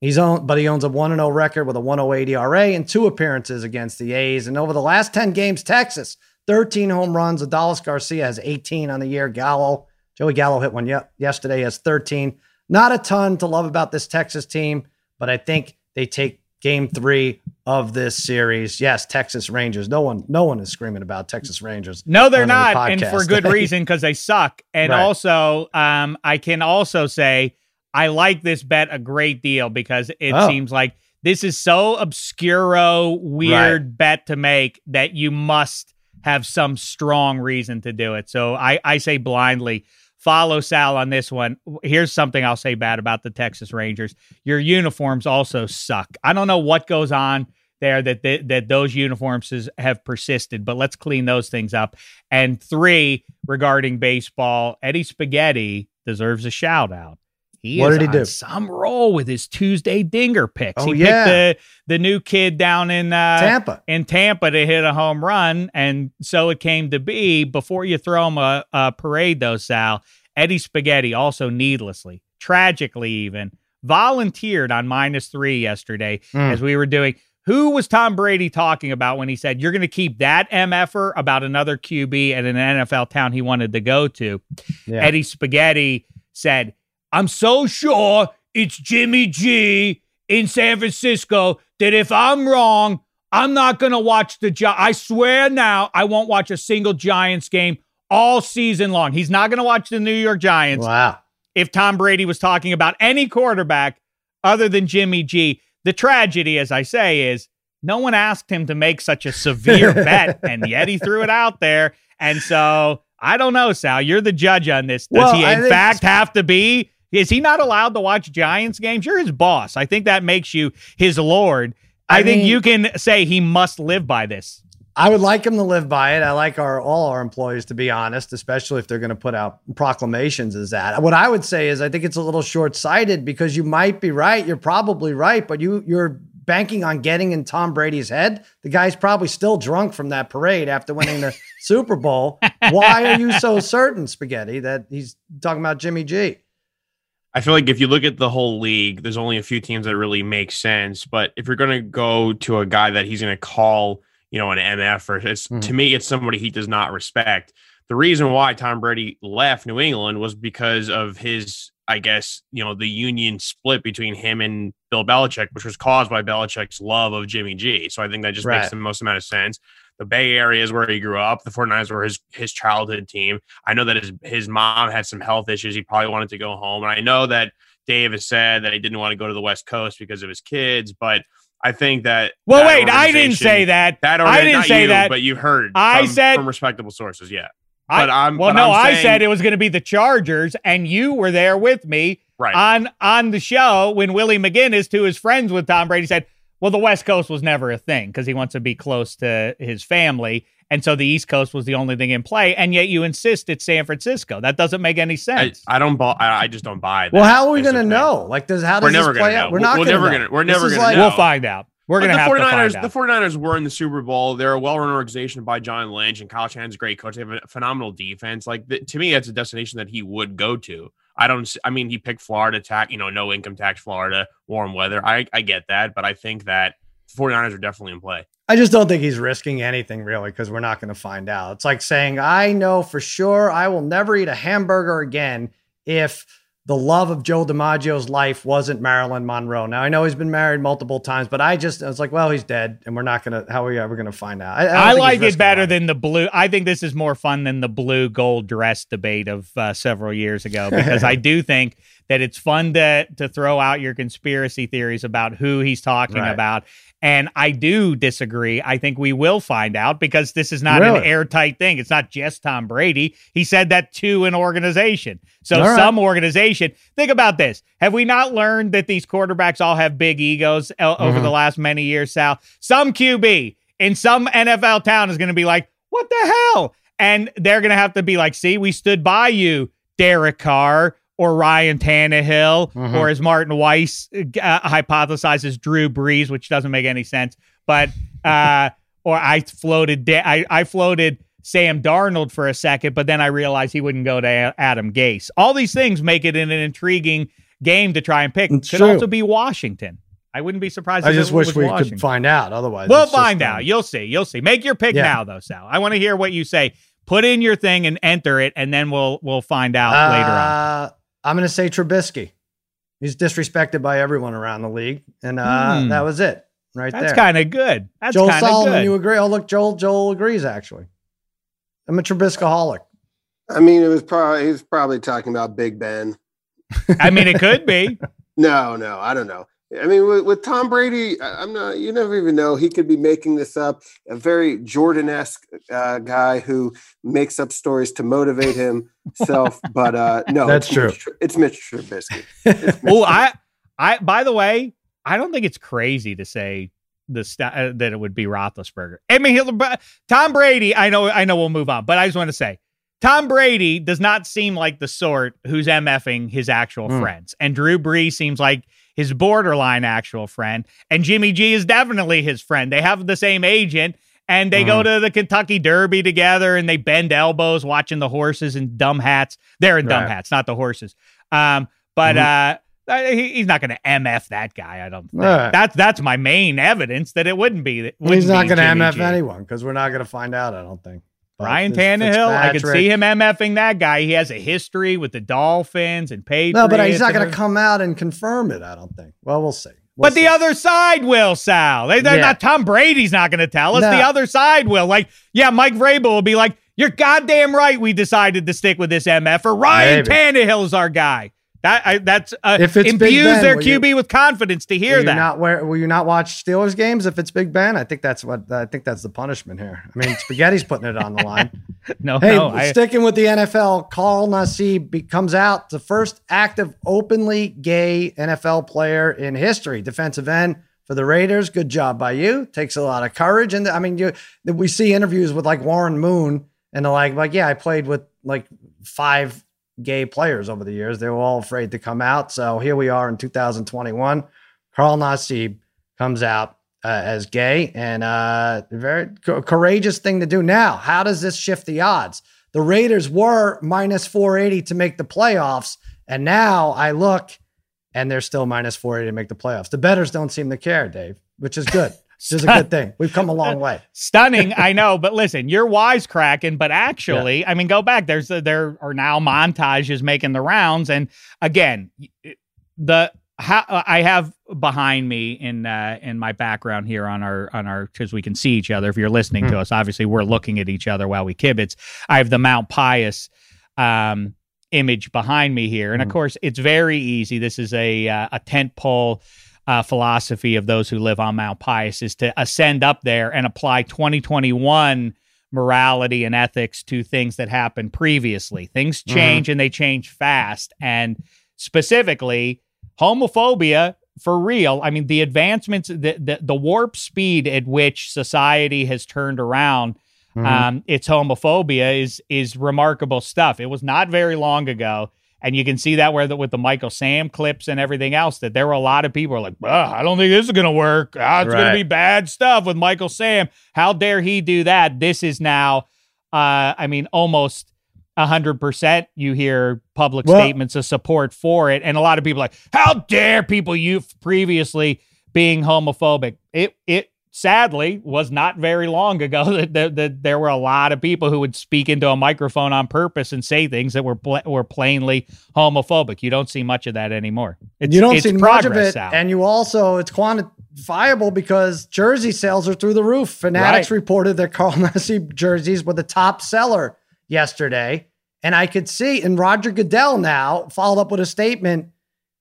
He's but he owns a 1 0 record with a 108 ERA and two appearances against the A's. And over the last 10 games, Texas, 13 home runs. Adolis Garcia has 18 on the year. Gallo, Joey Gallo hit one ye- yesterday, has 13. Not a ton to love about this Texas team, but I think they take game three of this series. Yes, Texas Rangers. No one, no one is screaming about Texas Rangers. No, they're not, and for good reason because they suck. And right. also, um, I can also say I like this bet a great deal because it oh. seems like this is so obscuro, weird right. bet to make that you must have some strong reason to do it. So I, I say blindly follow Sal on this one. Here's something I'll say bad about the Texas Rangers. Your uniforms also suck. I don't know what goes on there that that, that those uniforms have persisted, but let's clean those things up. And three, regarding baseball, Eddie Spaghetti deserves a shout out. He what did he do? Some role with his Tuesday dinger picks. Oh, he yeah. picked the the new kid down in uh, Tampa in Tampa to hit a home run, and so it came to be. Before you throw him a, a parade, though, Sal Eddie Spaghetti also needlessly, tragically even volunteered on minus three yesterday mm. as we were doing. Who was Tom Brady talking about when he said you're going to keep that MFer about another QB at an NFL town he wanted to go to? Yeah. Eddie Spaghetti said I'm so sure it's Jimmy G in San Francisco that if I'm wrong, I'm not going to watch the Gi- I swear now, I won't watch a single Giants game all season long. He's not going to watch the New York Giants. Wow. If Tom Brady was talking about any quarterback other than Jimmy G, the tragedy, as I say, is no one asked him to make such a severe bet, and yet he threw it out there. And so I don't know, Sal. You're the judge on this. Does well, he, in fact, have to be is he not allowed to watch Giants games? You're his boss. I think that makes you his lord. I, I think you can say he must live by this. I would like him to live by it. I like our all our employees to be honest, especially if they're going to put out proclamations as that. What I would say is I think it's a little short-sighted because you might be right, you're probably right, but you you're banking on getting in Tom Brady's head. The guy's probably still drunk from that parade after winning the Super Bowl. Why are you so certain, Spaghetti, that he's talking about Jimmy G? I feel like if you look at the whole league, there's only a few teams that really make sense. But if you're going to go to a guy that he's going to call, you know, an MF, or it's mm-hmm. to me, it's somebody he does not respect. The reason why Tom Brady left New England was because of his, I guess, you know, the union split between him and Bill Belichick, which was caused by Belichick's love of Jimmy G. So I think that just right. makes the most amount of sense the Bay Area is where he grew up. The 49ers were his his childhood team. I know that his his mom had some health issues. He probably wanted to go home. And I know that Dave has said that he didn't want to go to the West Coast because of his kids, but I think that. Well, that wait, I didn't say that. That I didn't say you, that. But you heard. I from, said from respectable sources. Yeah. I, but I'm. Well, but no, I'm saying, I said it was going to be the Chargers, and you were there with me right. on on the show when Willie McGinest, who is friends with Tom Brady, said, "Well, the West Coast was never a thing because he wants to be close to his family." And so the East Coast was the only thing in play, and yet you insist it's San Francisco. That doesn't make any sense. I, I don't buy. I just don't buy. That well, how are we going to know? Like, does how does we're never this play out? We're not. We're never going to. We're never going like, to. We'll find out. We're going to have 49ers, to find out. The 49ers were in the Super Bowl. They're a well-run organization by John Lynch, and Kyle Shanahan's a great coach. They have a phenomenal defense. Like the, to me, that's a destination that he would go to. I don't. I mean, he picked Florida tax. You know, no income tax, Florida, warm weather. I I get that, but I think that 49ers are definitely in play. I just don't think he's risking anything really because we're not going to find out. It's like saying, I know for sure I will never eat a hamburger again if the love of Joe DiMaggio's life wasn't Marilyn Monroe. Now I know he's been married multiple times, but I just I was like, well, he's dead, and we're not gonna. How are we ever gonna find out? I, I, I like it better than the blue. I think this is more fun than the blue gold dress debate of uh, several years ago because I do think that it's fun to to throw out your conspiracy theories about who he's talking right. about and I do disagree. I think we will find out because this is not really? an airtight thing. It's not just Tom Brady. He said that to an organization. So right. some organization, think about this. Have we not learned that these quarterbacks all have big egos mm-hmm. over the last many years, Sal? Some QB in some NFL town is going to be like, what the hell? And they're going to have to be like, see, we stood by you, Derek Carr or Ryan Tannehill, mm-hmm. or as Martin Weiss uh, hypothesizes, Drew Brees, which doesn't make any sense. But uh, or I floated, I, I floated Sam Darnold for a second, but then I realized he wouldn't go to Adam Gase. All these things make it an intriguing game to try and pick. It's Could true. also be Washington. I wouldn't be surprised. I just wish we Washington. could find out. Otherwise, we'll find out. Um, You'll see. You'll see. Make your pick yeah. now, though, Sal. I want to hear what you say. Put in your thing and enter it, and then we'll we'll find out uh, later on. I'm going to say Trubisky. He's disrespected by everyone around the league, and uh, mm. that was it. right That's there. kind of good. That's Joel kind of Solomon, good. you agree? Oh, look, Joel. Joel agrees. Actually, I'm a Trubiscoholic. I mean, it was probably he was probably talking about Big Ben. I mean, it could be. No, no, I don't know. I mean, with, with Tom Brady, I'm not. You never even know. He could be making this up. A very Jordan-esque uh, guy who makes up stories to motivate himself. but uh, no, That's it's true. Mitch, it's Mitch Trubisky. Oh, I, I. By the way, I don't think it's crazy to say the sta- uh, that it would be Roethlisberger. I mean, he'll, but Tom Brady. I know. I know. We'll move on, but I just want to say. Tom Brady does not seem like the sort who's MFing his actual Mm. friends. And Drew Brees seems like his borderline actual friend. And Jimmy G is definitely his friend. They have the same agent and they go to the Kentucky Derby together and they bend elbows watching the horses in dumb hats. They're in dumb Right. hats, not the horses. Um, but uh, uh, he- he's not going to MF that guy. I don't think. Right. That's that's my main evidence that it wouldn't be. It He's wouldn't not going to MF G. anyone because we're not going to find out. I don't think. Ryan Tannehill, I could see him MFing that guy. He has a history with the Dolphins and Patriots. No, but he's not going to come out and confirm it. I don't think. Well, we'll see. We'll But the other side will, Sal. They, they're Yeah. not Tom Brady's not going to tell us. No. The other side will. Like, yeah, Mike Vrabel will be like, "You're goddamn right. We decided to stick with this MF. Or er. Ryan Maybe. Tannehill is our guy." That I, that's uh, If it's Big imbues Ben, their will you- QB with confidence to hear that. Not wear, will you not watch Steelers games if it's Big Ben? I think that's what I think that's the punishment here. I mean, Spaghetti's putting it on the line. no, Hey, no. I, sticking with the NFL, Carl Nassib be- comes out the first active openly gay NFL player in history, defensive end for the Raiders. Good job by you. Takes a lot of courage, and I mean, you we see interviews with like Warren Moon, and they're like, like yeah, I played with like five gay players over the years. They were all afraid to come out, so here we are in 2021. Carl Nassib comes out uh, as gay and uh very co- courageous thing to do. Now how does this shift the odds? The raiders were minus 480 to make the playoffs and now i look and they're still minus 480 to make the playoffs. The betters don't seem to care dave which is good which is a good thing we've come a long way Stunning, I know, but listen, you're wisecracking. But actually, I mean, go back. There's there are now montages making the rounds, and again, the how I have behind me in uh, in my background here on our on our because we can see each other. If you're listening to us, obviously we're looking at each other while we kibitz. I have the Mount Pious um, image behind me here, and of course, it's very easy. This is a uh, a tent pole uh, philosophy of those who live on Mount Pious is to ascend up there and apply 2021 morality and ethics to things that happened previously. Things change and they change fast. And specifically, homophobia for real. I mean, the advancements, the, the, the warp speed at which society has turned around. Um, its homophobia is is remarkable stuff. It was not very long ago and you can see that where the, with the Michael Sam clips and everything else, that there were a lot of people like, I don't think this is going to work. Ah, it's going to be bad stuff with Michael Sam. How dare he do that? This is now, uh, I mean, almost a hundred percent. You hear public Well- statements of support for it, and a lot of people are like, how dare people you previously being homophobic? It it sadly was not very long ago that, that, that there were a lot of people who would speak into a microphone on purpose and say things that were pla- were plainly homophobic. You don't see much of that anymore. It's, you don't it's see much of it Sal. and you also it's quantifiable because jersey sales are through the roof fanatics Right. reported that carl nassib jerseys were the top seller yesterday and i could see and roger goodell now followed up with a statement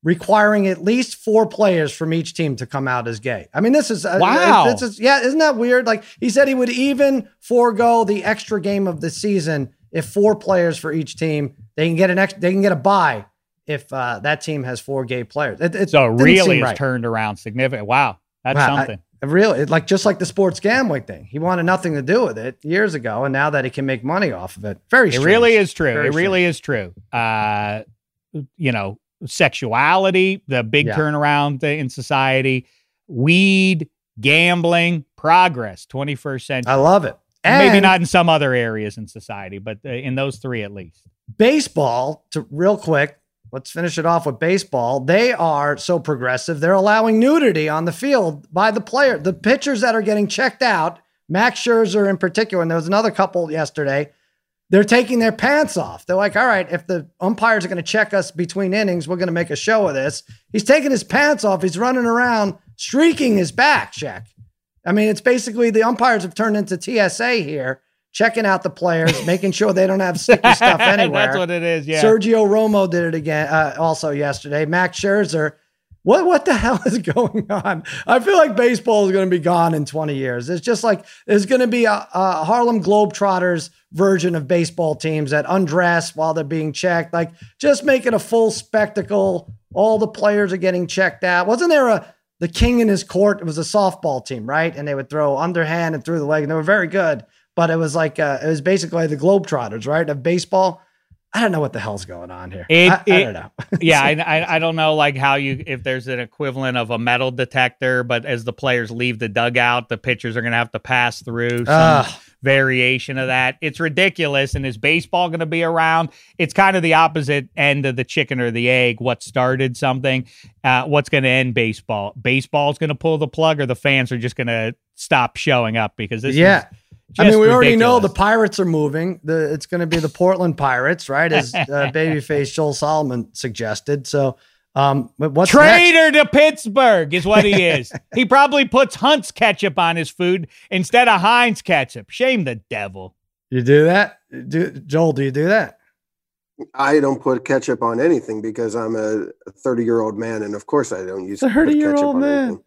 requiring at least four players from each team to come out as gay i mean this is uh, Wow. this is yeah isn't that weird like he said he would even forego the extra game of the season if four players for each team they can get an ex they can get a buy if uh, that team has four gay players. It, it so really has right. turned around significant. Wow, that's Wow, something. it really, like just like the sports gambling thing, he wanted nothing to do with it years ago, and now that he can make money off of it, very. It strange. really is true. Very it really is true. Uh, you know, sexuality, the big Yeah. turnaround in society, weed, gambling, progress, 21st century. I love it. Maybe not in some other areas in society, but uh, in those three at least. baseball. To real quick, let's finish it off with baseball. They are so progressive. They're allowing nudity on the field by the player. The pitchers that are getting checked out, Max Scherzer in particular, and there was another couple yesterday. They're taking their pants off. They're like, all right, if the umpires are going to check us between innings, we're going to make a show of this. He's taking his pants off. He's running around streaking his back, check. I mean, it's basically the umpires have turned into TSA here, checking out the players, making sure they don't have sticky stuff anywhere. That's what it is. Yeah. Sergio Romo did it again, uh, also yesterday. Max Scherzer. What what the hell is going on? I feel like baseball is going to be gone in 20 years. It's just like there's going to be a, a Harlem Globetrotters version of baseball teams that undress while they're being checked. Like just make it a full spectacle. All the players are getting checked out. Wasn't there a the king in his court? It was a softball team, right? And they would throw underhand and through the leg, and they were very good. But it was like uh, it was basically the Globetrotters, right, of baseball. I don't know what the hell's going on here. It, I, it, I, don't know. yeah, I, I, I don't know like how you if there's an equivalent of a metal detector, but as the players leave the dugout, the pitchers are going to have to pass through some uh, variation of that. It's ridiculous. And is baseball going to be around? It's kind of the opposite end of the chicken or the egg. What started something? Uh, what's going to end baseball? Baseball's going to pull the plug, or the fans are just going to stop showing up because this yeah. Is, I mean, we ridiculous. already know the Pirates are moving. The it's going to be the Portland Pirates, right? As uh, babyface Joel Solomon suggested. So, um, what's traitor next? to Pittsburgh is what he is. he probably puts Hunt's ketchup on his food instead of Heinz ketchup. Shame the devil. You do that, do, Joel? Do you do that? I don't put ketchup on anything because I'm a 30 year old man, and of course I don't use 30 year old man. Anything.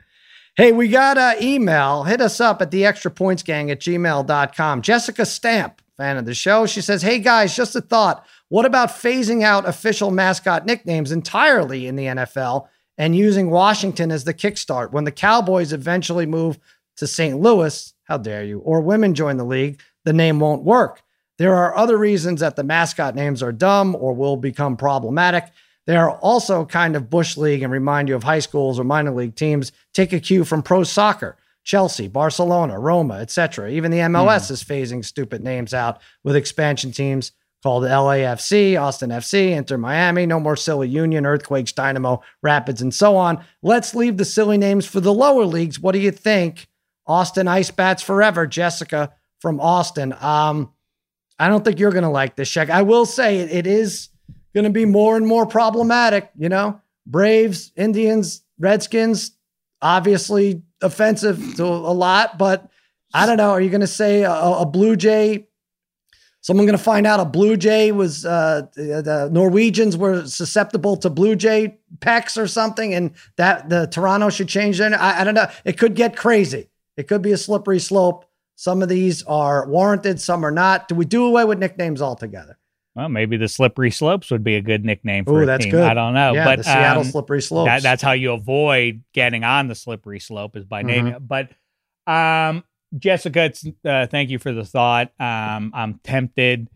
Hey, we got an email. Hit us up at the extra points gang at gmail.com. Jessica Stamp, fan of the show. She says, Hey guys, just a thought. What about phasing out official mascot nicknames entirely in the NFL and using Washington as the kickstart? When the Cowboys eventually move to St. Louis, how dare you, or women join the league, the name won't work. There are other reasons that the mascot names are dumb or will become problematic. They are also kind of bush league and remind you of high schools or minor league teams. Take a cue from pro soccer. Chelsea, Barcelona, Roma, etc. Even the MLS mm. is phasing stupid names out with expansion teams called LAFC, Austin FC, Inter Miami, no more silly Union, Earthquakes, Dynamo, Rapids, and so on. Let's leave the silly names for the lower leagues. What do you think? Austin Ice Bats Forever, Jessica from Austin. Um, I don't think you're going to like this, check. I will say it, it is going to be more and more problematic. You know, Braves, Indians, Redskins, obviously offensive to a lot, but I don't know. Are you going to say a, a, Blue Jay? Someone going to find out a Blue Jay was uh, the Norwegians were susceptible to Blue Jay pecks or something, and that the Toronto should change their. I, I don't know. It could get crazy. It could be a slippery slope. Some of these are warranted, some are not. Do we do away with nicknames altogether? Well, maybe the slippery slopes would be a good nickname for Ooh, a that's team. good. I don't know, yeah, but the Seattle um, slippery slopes. That, that's how you avoid getting on the slippery slope is by naming Mm-hmm. it. But um, Jessica, it's, uh, thank you for the thought. Um, I'm tempted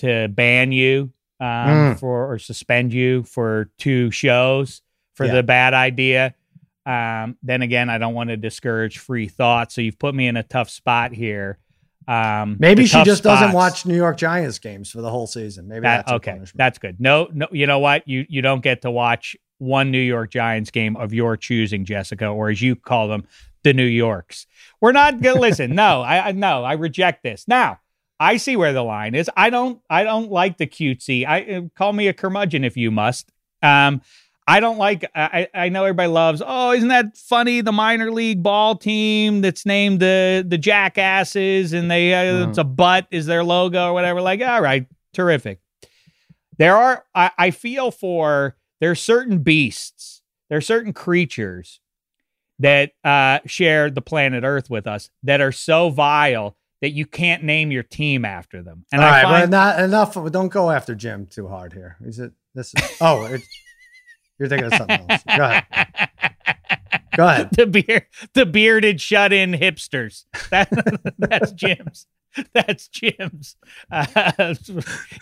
to ban you um, Mm. for or suspend you for two shows for Yeah. the bad idea. Um, then again, I don't want to discourage free thought, so you've put me in a tough spot here. Um, Maybe she just doesn't watch New York Giants games for the whole season. Maybe that, that's okay. That's good. No, no. You know what? You you don't get to watch one New York Giants game of your choosing, Jessica, or as you call them, the New Yorks. We're not gonna listen. No, I, I no, I reject this. Now, I see where the line is. I don't. I don't like the cutesy. I uh, call me a curmudgeon if you must. Um, I don't like. I I know everybody loves. Oh, isn't that funny? The minor league ball team that's named the the Jackasses, and they uh, it's a butt is their logo or whatever. Like, all right, terrific. There are. I, I feel for there are certain beasts. There are certain creatures that uh, share the planet Earth with us that are so vile that you can't name your team after them. And All I right, but find, not enough. Don't go after Jim too hard here. Is it? This is. Oh, it, you're thinking of something else. Go ahead. Go ahead. the beard, the bearded shut-in hipsters. That that's Jim's. That's Jim's uh,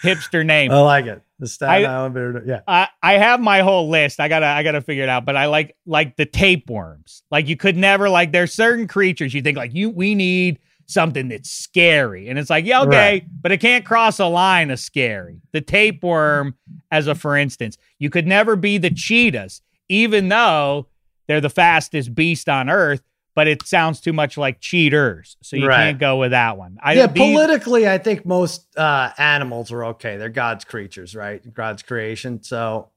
hipster name. I like it. The Staten I- Island beer. Yeah. I I have my whole list. I gotta I gotta figure it out. But I like like the tapeworms. Like you could never like there's certain creatures you think like you we need something that's scary, and it's like yeah okay, Right. but it can't cross a line of scary. The tapeworm, as a for instance, you could never be the cheetahs, even though they're the fastest beast on earth. But it sounds too much like cheaters, so you Right. can't go with that one. I, yeah, these- politically, I think most uh, animals are okay. They're God's creatures, right? God's creation. So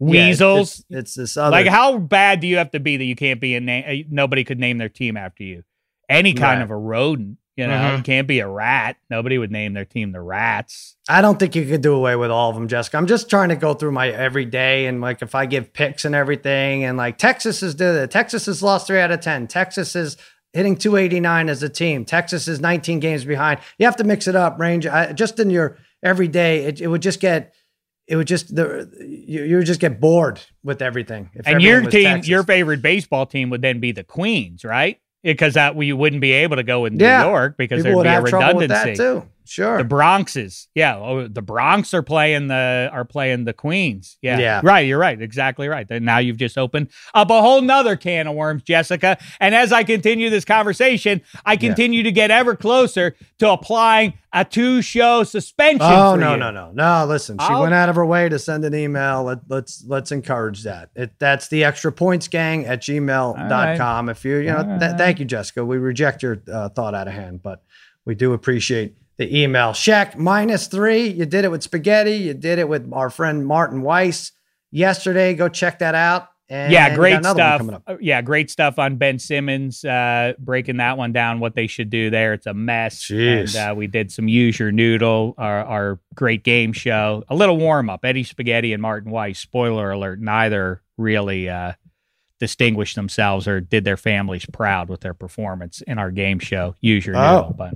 Weasels. Yeah, it's, it's, this other. Like, how bad do you have to be that you can't be a name? Nobody could name their team after you. Any kind right. of a rodent. You know, mm-hmm. you can't be a rat. Nobody would name their team the Rats. I don't think you could do away with all of them, Jessica. I'm just trying to go through my everyday and like if I give picks and everything, and like Texas is the. Texas has lost three out of ten. Texas is hitting 289 as a team. Texas is 19 games behind. You have to mix it up, range. I, just in your everyday, it, it would just get it would just the you, you would just get bored with everything. and your team, Texas. your favorite baseball team would then be the Queens, right? Because that we wouldn't be able to go with New yeah. York because People there'd be a redundancy. too. Sure. The Bronxes. Yeah. Oh, the Bronx are playing the are playing the Queens. Yeah. Yeah. Right. You're right. Exactly right. Now you've just opened up a whole nother can of worms, Jessica. And as I continue this conversation, I continue yeah. to get ever closer to applying a two show suspension. Oh no, you. no, no, no. Listen, she I'll, went out of her way to send an email. Let, us let's, let's encourage that. It, that's the extra points gang at gmail.com. Right. If you, you know, th- right. thank you, Jessica. We reject your uh, thought out of hand, but we do appreciate the email. Shaq minus three. You did it with spaghetti. You did it with our friend Martin Weiss yesterday. Go check that out. And yeah, great stuff. Uh, yeah, great stuff on Ben Simmons, uh, breaking that one down, what they should do there. It's a mess. Jeez. And uh, we did some Use Your Noodle, our, our great game show. A little warm up. Eddie Spaghetti and Martin Weiss, spoiler alert, neither really uh, distinguished themselves or did their families proud with their performance in our game show, Use Your oh. Noodle. But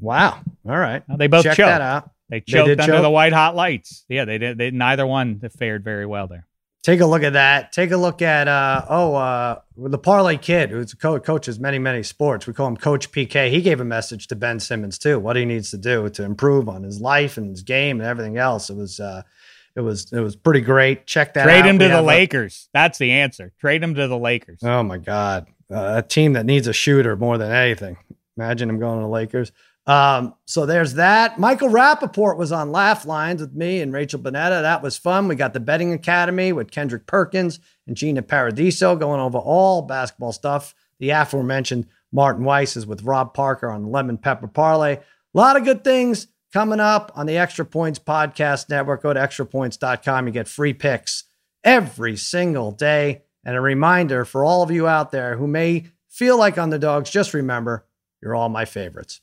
Wow. All right. Well, they both Check choked. that out. They choked they under choke? the white hot lights. Yeah, they did. They neither one fared very well there. Take a look at that. Take a look at uh, oh uh, the parlay kid who's co- coaches many many sports. We call him Coach PK. He gave a message to Ben Simmons too. What he needs to do to improve on his life and his game and everything else. It was uh, it was it was pretty great. Check that. Trade out. him to we the Lakers. A- That's the answer. Trade him to the Lakers. Oh my God, uh, a team that needs a shooter more than anything. Imagine him going to the Lakers. Um, so there's that. Michael Rapaport was on Laugh Lines with me and Rachel Bonnetta. That was fun. We got the Betting Academy with Kendrick Perkins and Gina Paradiso going over all basketball stuff. The aforementioned Martin Weiss is with Rob Parker on Lemon Pepper Parlay. A lot of good things coming up on the Extra Points Podcast Network. Go to extrapoints.com. You get free picks every single day. And a reminder for all of you out there who may feel like underdogs, just remember, you're all my favorites.